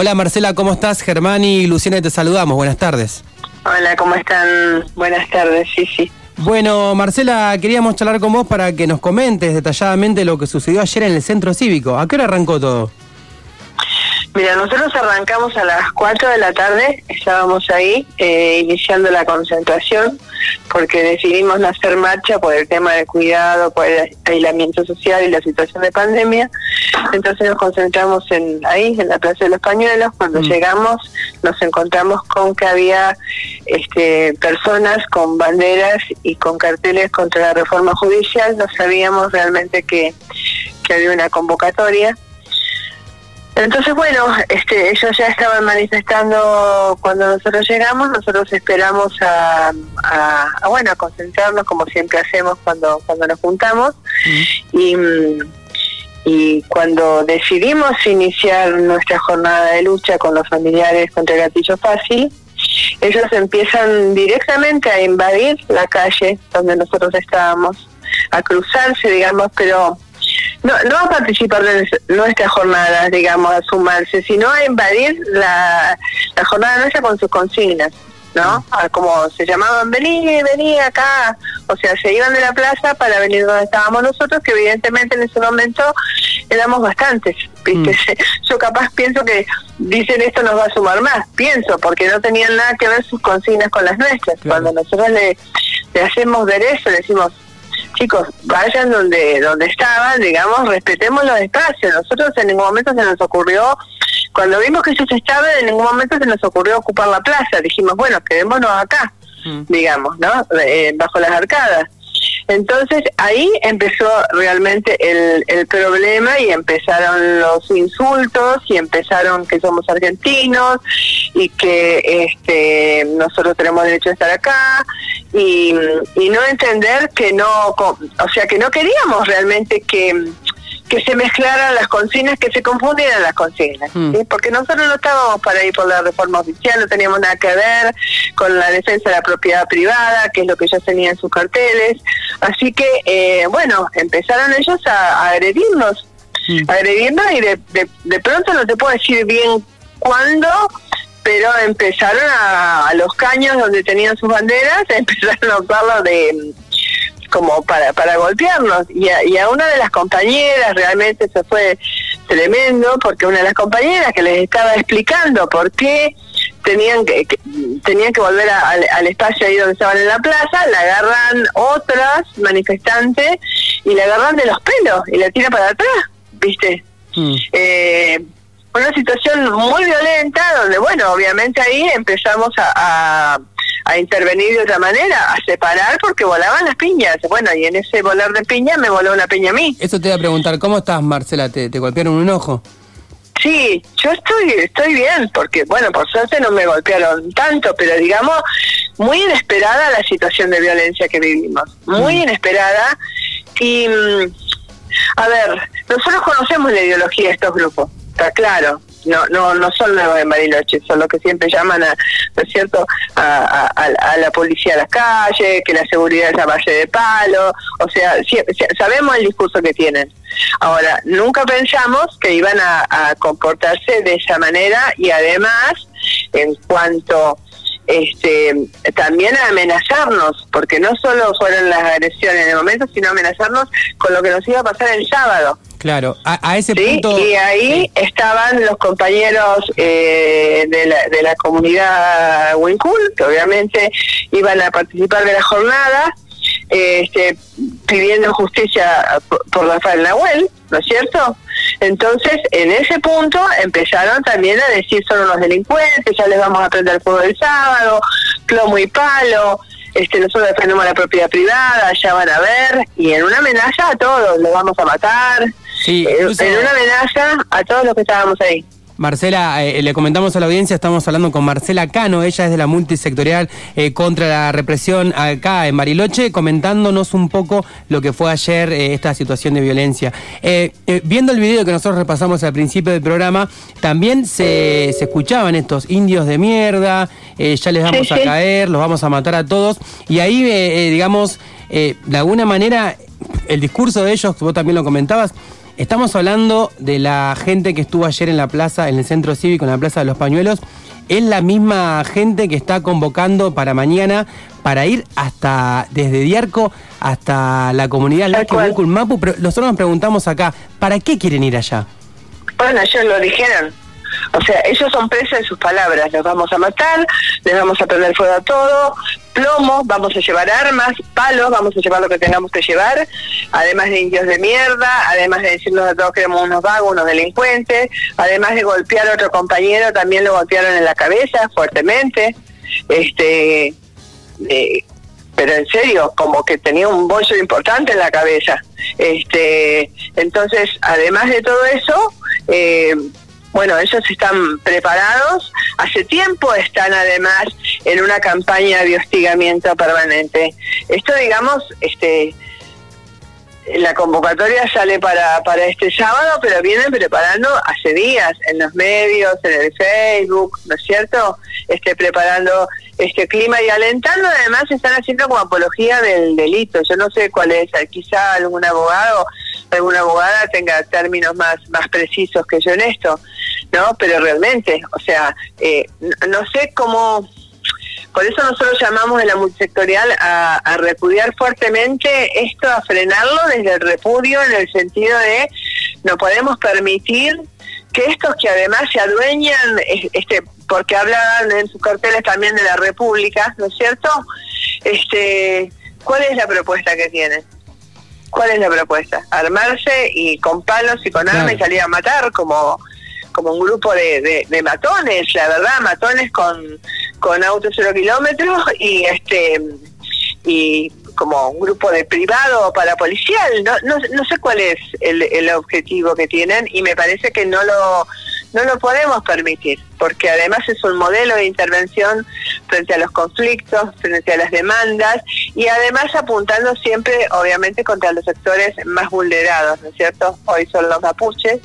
Hola Marcela, ¿cómo estás? Germán y Luciana te saludamos, buenas tardes. Hola, ¿cómo están? Buenas tardes, sí, sí. Bueno, Marcela, queríamos charlar con vos para que nos comentes detalladamente lo que sucedió ayer en el centro cívico. ¿A qué hora arrancó todo? Mira, nosotros arrancamos a las 4 de la tarde, estábamos ahí eh, iniciando la concentración porque decidimos no hacer marcha por el tema de cuidado, por el aislamiento social y la situación de pandemia. Entonces nos concentramos en ahí, en la Plaza de los Pañuelos. Cuando mm. llegamos nos encontramos con que había este, personas con banderas y con carteles contra la reforma judicial. No sabíamos realmente que, que había una convocatoria entonces, bueno, este, ellos ya estaban manifestando cuando nosotros llegamos, nosotros esperamos a, bueno, a concentrarnos como siempre hacemos cuando, cuando nos juntamos. Y, y cuando decidimos iniciar nuestra jornada de lucha con los familiares contra el gatillo fácil, ellos empiezan directamente a invadir la calle donde nosotros estábamos, a cruzarse, digamos, pero no, no a participar de nuestra jornada, digamos, a sumarse, sino a invadir la, la jornada nuestra con sus consignas, ¿no? Ah, como se llamaban, vení, vení acá. O sea, se iban de la plaza para venir donde estábamos nosotros, que evidentemente en ese momento éramos bastantes. ¿viste? Mm. Yo capaz pienso que dicen esto nos va a sumar más, pienso, porque no tenían nada que ver sus consignas con las nuestras. Cuando nosotros le, le hacemos ver eso, le decimos, chicos, vayan donde donde estaban, digamos, respetemos los espacios. Nosotros en ningún momento se nos ocurrió, cuando vimos que ellos estaban, en ningún momento se nos ocurrió ocupar la plaza. Dijimos, bueno, quedémonos acá, mm. digamos, ¿no? Eh, bajo las arcadas. Entonces ahí empezó realmente el, el problema y empezaron los insultos y empezaron que somos argentinos y que este nosotros tenemos derecho a estar acá y, y no entender que no, o sea, que no queríamos realmente que que se mezclaran las consignas, que se confundieran las consignas, mm. porque nosotros no estábamos para ir por la reforma oficial, no teníamos nada que ver con la defensa de la propiedad privada, que es lo que ellos tenían en sus carteles, así que, eh, bueno, empezaron ellos a, agredirnos, mm. a agredirnos y de, de, de pronto no te puedo decir bien cuándo, pero empezaron a, los caños donde tenían sus banderas, empezaron a usarlo de como para, para golpearnos. Y a, y a una de las compañeras realmente se fue tremendo, porque una de las compañeras que les estaba explicando por qué tenían que, tenían que volver al espacio ahí donde estaban en la plaza, la agarran otras manifestantes y la agarran de los pelos y la tiran para atrás, ¿viste? Mm. Eh, una situación muy violenta donde, bueno, obviamente ahí empezamos a, a, intervenir de otra manera, a separar porque volaban las piñas. Bueno, y en ese volar de piña me voló una piña a mí. Eso te iba a preguntar, ¿cómo estás, Marcela? ¿Te, te golpearon un ojo? Sí, yo estoy, estoy bien, porque, bueno, por suerte no me golpearon tanto, pero digamos, muy inesperada la situación de violencia que vivimos, muy mm. inesperada. Y, mm, a ver, nosotros conocemos la ideología de estos grupos está claro. No, no, no son nuevos en Bariloche, son los que siempre llaman a, ¿no es cierto?, a, la policía a las calles, que la seguridad es a base de palo, o sea, sabemos el discurso que tienen. Ahora, nunca pensamos que iban a, a comportarse de esa manera y además, en cuanto este, también a amenazarnos, porque no solo fueron las agresiones en el momento, sino amenazarnos con lo que nos iba a pasar el sábado. Claro, a, ese punto... Y ahí estaban los compañeros eh, de, la, de la comunidad Wincul, que obviamente iban a participar de la jornada, este, pidiendo justicia por, Rafael Nahuel, ¿no es cierto? Entonces, en ese punto empezaron también a decir son unos delincuentes, ya les vamos a prender el fuego del sábado, plomo y palo, este, nosotros defendemos la propiedad privada, ya van a ver, y en una amenaza a todos, los vamos a matar, en una amenaza a todos los que estábamos ahí. Marcela, eh, le comentamos a la audiencia, estamos hablando con Marcela Cano, ella es de la multisectorial eh, contra la represión acá en Mariloche, comentándonos un poco lo que fue ayer eh, esta situación de violencia. viendo el video que nosotros repasamos al principio del programa, también se, escuchaban estos indios de mierda, ya les vamos a caer, los vamos a matar a todos, y ahí, digamos, de alguna manera, el discurso de ellos, vos también lo comentabas, Estamos hablando de la gente que estuvo ayer en la plaza, en el centro cívico, en la plaza de los pañuelos. Es la misma gente que está convocando para mañana para ir hasta desde Diarco hasta la comunidad Mapu. Pero nosotros nos preguntamos acá, ¿para qué quieren ir allá? Bueno, ellos lo dijeron. O sea, ellos son presas de sus palabras. Los vamos a matar, les vamos a prender fuego a todo, plomo, vamos a llevar armas, palos, vamos a llevar lo que tengamos que llevar, además de indios de mierda, además de decirnos a todos que éramos unos vagos, unos delincuentes, además de golpear a otro compañero, también lo golpearon en la cabeza fuertemente. Este. Eh, pero en serio, como que tenía un bolso importante en la cabeza. Este, entonces, además de todo eso, eh, bueno, ellos están preparados, hace tiempo están además en una campaña de hostigamiento permanente. Esto, digamos, este, la convocatoria sale para, para este sábado, pero vienen preparando hace días en los medios, en el Facebook, ¿no es cierto? Este, preparando este clima y alentando, además están haciendo como apología del delito. Yo no sé cuál es, quizá algún abogado, alguna abogada tenga términos más, más precisos que yo en esto, ¿no? Pero realmente, o sea, eh, no, sé cómo... Por eso nosotros llamamos de la multisectorial a, a, repudiar fuertemente esto, a frenarlo desde el repudio en el sentido de no podemos permitir que estos que además se adueñan, este, porque hablan en sus carteles también de la República, ¿no es cierto? Este, ¿Cuál es la propuesta que tienen? ¿Cuál es la propuesta? Armarse y con palos y con armas y salir a matar como como un grupo de, de, matones, la verdad, matones con, con autos cero kilómetros y este y como un grupo de privado para policial. No, no, sé cuál es el, el objetivo que tienen y me parece que no lo no lo podemos permitir, porque además es un modelo de intervención frente a los conflictos, frente a las demandas y además apuntando siempre, obviamente, contra los sectores más vulnerados, ¿no es cierto? Hoy son los mapuches,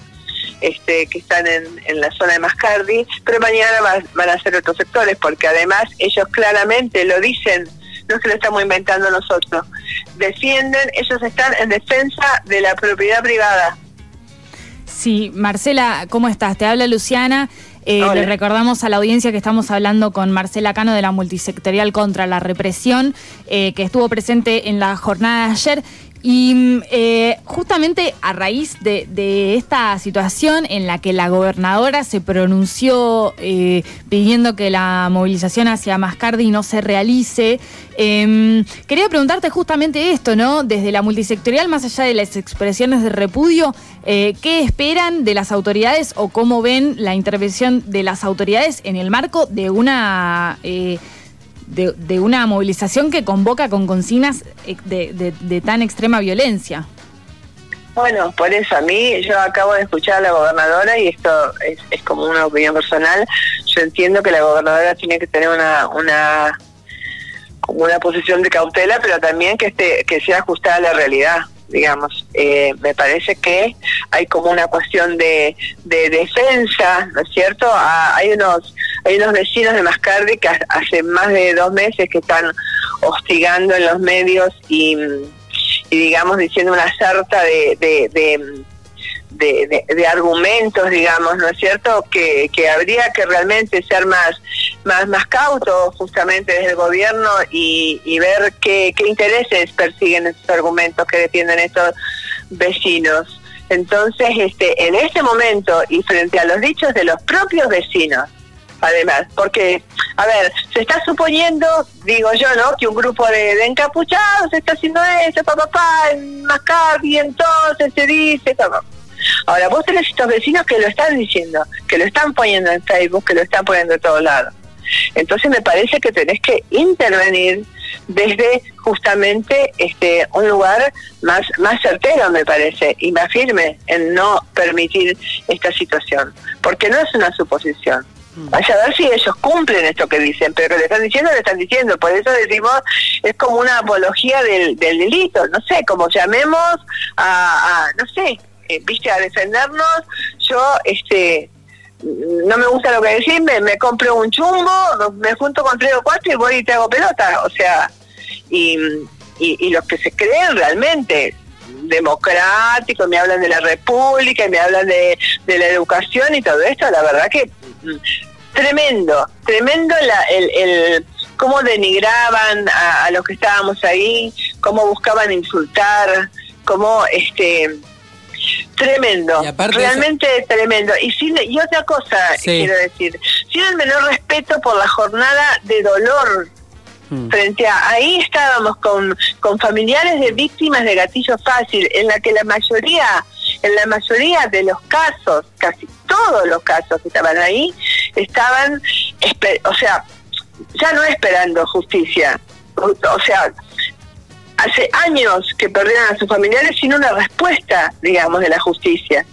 este, que están en, en, la zona de Mascardi, pero mañana van a ser otros sectores, porque además ellos claramente lo dicen, no se lo estamos inventando nosotros, defienden, ellos están en defensa de la propiedad privada. Sí, Marcela, ¿cómo estás? Te habla Luciana. Eh, le recordamos a la audiencia que estamos hablando con Marcela Cano de la Multisectorial contra la Represión, eh, que estuvo presente en la jornada de ayer. Y eh, justamente a raíz de, esta situación en la que la gobernadora se pronunció eh, pidiendo que la movilización hacia Mascardi no se realice, em, quería preguntarte justamente esto, ¿no? Desde la multisectorial, más allá de las expresiones de repudio, eh, ¿qué esperan de las autoridades o cómo ven la intervención de las autoridades en el marco de una de, una movilización que convoca con consignas eh, de, tan extrema violencia. Bueno, por eso a mí, yo acabo de escuchar a la gobernadora y esto es, como una opinión personal. Yo entiendo que la gobernadora tiene que tener una, una una posición de cautela, pero también que esté, que sea ajustada a la realidad digamos. Eh, me parece que hay como una cuestión de, de defensa, ¿no es cierto? Ah, hay unos hay unos vecinos de Mascardi que hace más de dos meses que están hostigando en los medios y, digamos diciendo una sarta de, de, de argumentos, digamos, ¿no es cierto? Que, que habría que realmente ser más más, más cauto justamente desde el gobierno y, y ver qué, qué intereses persiguen estos argumentos que defienden estos vecinos. Entonces, este, en este momento y frente a los dichos de los propios vecinos, además, porque, a ver, se está suponiendo, digo yo, ¿no?, que un grupo de, encapuchados está haciendo eso, papá, papá, en Maccabi, entonces se dice, papá. Ahora, vos tenés estos vecinos que lo están diciendo, que lo están poniendo en Facebook, que lo están poniendo de todos lados. Entonces me parece que tenés que intervenir desde justamente este un lugar más más certero me parece y más firme en no permitir esta situación porque no es una suposición. Vaya a ver si ellos cumplen esto que dicen, pero que le están diciendo, le están diciendo. Por eso decimos, es como una apología del, delito. No sé, como llamemos a, no sé, eh, viste, a defendernos. Yo, este, no me gusta lo que decís, me, me compro un chumbo, me junto con tres o cuatro y voy y te hago pelota. O sea, y, y, los que se creen realmente democrático, me hablan de la república, y me hablan de, la educación y todo esto, la verdad que tremendo, tremendo el, el cómo denigraban a, los que estábamos ahí, cómo buscaban insultar, cómo este tremendo, realmente tremendo. Y, sin, y otra cosa quiero decir, sin el menor respeto por la jornada de dolor mm. frente a ahí estábamos con, con familiares de víctimas de gatillo fácil, en la que la mayoría, en la mayoría de los casos, casi todos los casos que estaban ahí, estaban, o sea, ya no esperando justicia, o, sea, hace años que perdieron a sus familiares sin una respuesta, digamos, de la justicia.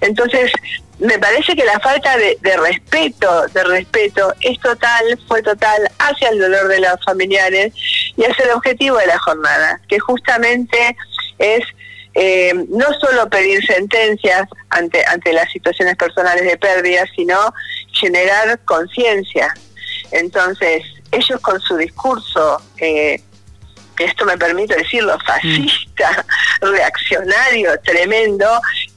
Entonces, me parece que la falta de, respeto, de respeto, es total, fue total hacia el dolor de los familiares y hacia el objetivo de la jornada, que justamente es eh, no solo pedir sentencias ante, ante las situaciones personales de pérdida, sino generar conciencia, entonces, ellos con su discurso, eh, esto me permite decirlo, fascista, reaccionario, tremendo,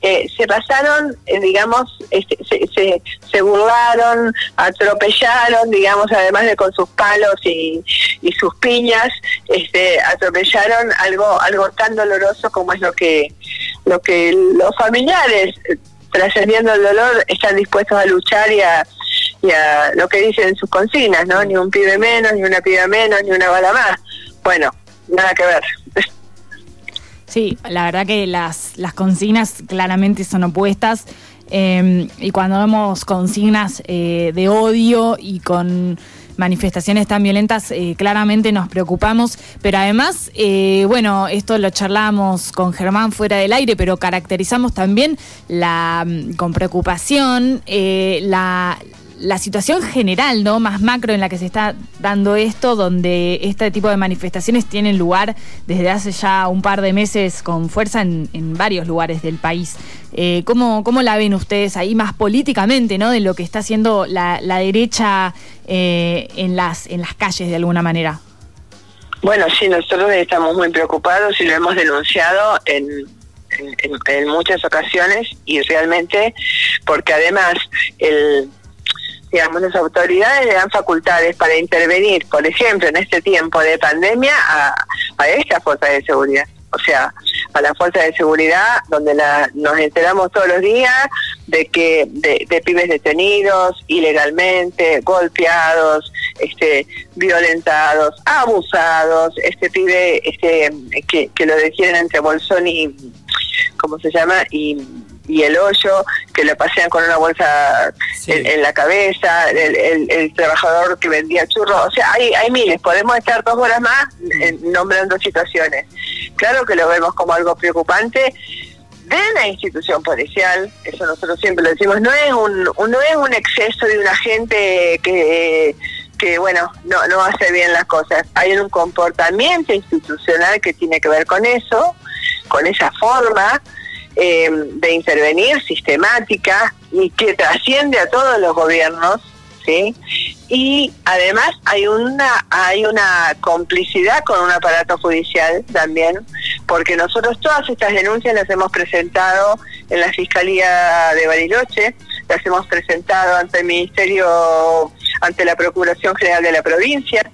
eh, se pasaron, eh, digamos, este, se, se, burlaron, atropellaron, digamos, además de con sus palos y, y sus piñas, este, atropellaron algo, algo tan doloroso como es lo que, lo que los familiares, trascendiendo el dolor, están dispuestos a luchar y a y a lo que dicen sus consignas, ¿no? Ni un pibe menos, ni una piba menos, ni una bala más. Bueno, nada que ver. Sí, la verdad que las, las consignas claramente son opuestas. Em, y cuando vemos consignas eh, de odio y con manifestaciones tan violentas, eh, claramente nos preocupamos, pero además, eh, bueno, esto lo charlamos con Germán fuera del aire, pero caracterizamos también la, mm, con preocupación la, la situación general, ¿no? Más macro en la que se está dando esto, donde este tipo de manifestaciones tienen lugar desde hace ya un par de meses con fuerza en, varios lugares del país. Eh, ¿cómo, la ven ustedes ahí más políticamente, ¿no? De lo que está haciendo la, derecha eh, en, las, en las calles de alguna manera. Bueno, sí, nosotros estamos muy preocupados y lo hemos denunciado en, en muchas ocasiones y realmente porque además el digamos, las autoridades le dan facultades para intervenir, por ejemplo, en este tiempo de pandemia, a, a esta fuerza de seguridad. O sea, a la fuerza de seguridad, donde la, nos enteramos todos los días de que de, pibes detenidos ilegalmente, golpeados, este, violentados, abusados, este pibe este, que, que lo detienen entre Bolsón y, ¿cómo se llama? Y y el hoyo, que le pasean con una bolsa en, la cabeza, el, trabajador que vendía churros, o sea, hay, hay miles, podemos estar dos horas más nombrando situaciones. Claro que lo vemos como algo preocupante de la institución policial, eso nosotros siempre lo decimos, no es un, no es un exceso de una gente que que bueno, no, no hace bien las cosas. Hay un comportamiento institucional que tiene que ver con eso, con esa forma, eh, de intervenir sistemática y que trasciende a todos los gobiernos, ¿sí? Y además hay una hay una complicidad con un aparato judicial también, porque nosotros todas estas denuncias las hemos presentado en la Fiscalía de Bariloche, las hemos presentado ante el Ministerio, ante la Procuración General de la provincia,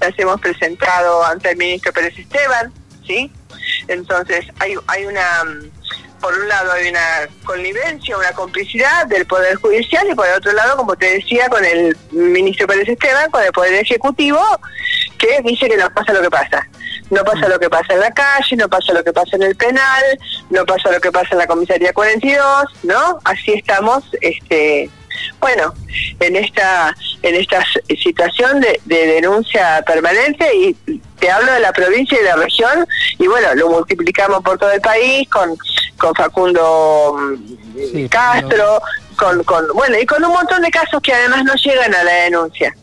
las hemos presentado ante el ministro Pérez Esteban, ¿sí? Entonces hay, hay una por un lado hay una connivencia, una complicidad del Poder Judicial y por el otro lado, como te decía, con el ministro Pérez Esteban, con el Poder Ejecutivo, que dice que no pasa lo que pasa. No pasa lo que pasa en la calle, no pasa lo que pasa en el penal, no pasa lo que pasa en la comisaría 42, ¿no? Así estamos, este, bueno, en esta en esta situación de, de denuncia permanente y te hablo de la provincia y de la región y bueno, lo multiplicamos por todo el país con con Facundo mm, Castro, con, con, bueno, y con un montón de casos que además no llegan a la denuncia.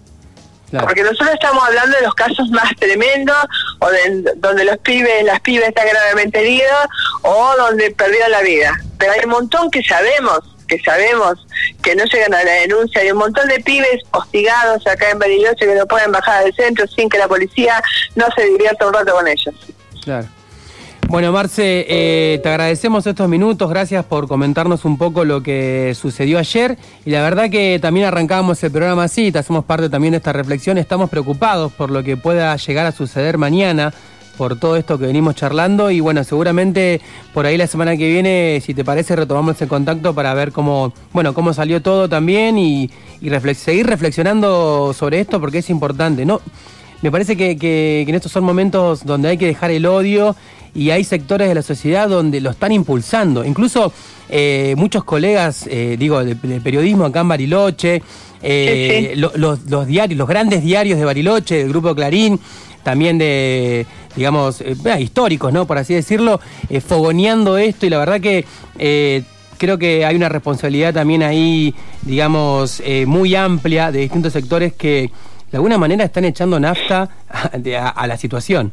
Porque nosotros estamos hablando de los casos más tremendos, o de, donde los pibes, las pibes están gravemente heridos, o donde perdieron la vida. Pero hay un montón que sabemos, que sabemos que no llegan a la denuncia. Hay un montón de pibes hostigados acá en Bariloche que no pueden bajar del centro sin que la policía no se divierta un rato con ellos. Claro. Bueno, Marce, eh, te agradecemos estos minutos, gracias por comentarnos un poco lo que sucedió ayer. Y la verdad que también arrancábamos el programa así, te hacemos parte también de esta reflexión, estamos preocupados por lo que pueda llegar a suceder mañana por todo esto que venimos charlando. Y bueno, seguramente por ahí la semana que viene, si te parece, retomamos el contacto para ver cómo, bueno, cómo salió todo también y, seguir reflexionando sobre esto porque es importante, ¿no? Me parece que, que en estos son momentos donde hay que dejar el odio y hay sectores de la sociedad donde lo están impulsando. Incluso eh, muchos colegas, eh, digo, de, periodismo acá en Bariloche, eh, los, diarios, los grandes diarios de Bariloche, del Grupo Clarín, también de, digamos, históricos, ¿no? Por así decirlo, fogoneando esto y la verdad que creo que hay una responsabilidad también ahí, digamos, muy amplia de distintos sectores que de alguna manera están echando nafta a la situación.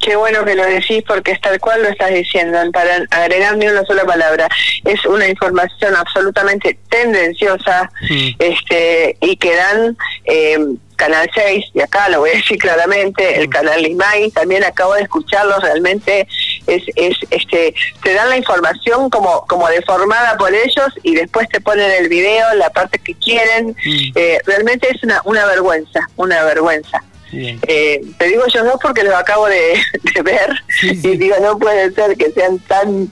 Qué bueno que lo decís porque es tal cual lo estás diciendo, para agregar ni una sola palabra. Es una información absolutamente tendenciosa este y que dan eh, Canal 6, y acá lo voy a decir claramente, el canal Limay, también acabo de escucharlo, realmente es, es este te dan la información como, como deformada por ellos y después te ponen el video, la parte que quieren. Eh, realmente es una, una vergüenza, una vergüenza. Eh, te digo yo no porque lo acabo de, ver y digo no puede ser que sean tan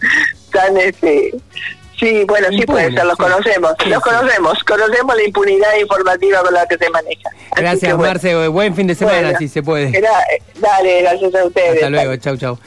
tan este sí bueno sí puede ser los conocemos los conocemos conocemos la impunidad informativa con la que se maneja. Gracias Marce buen fin de semana si se puede. dale gracias a ustedes hasta luego chau chau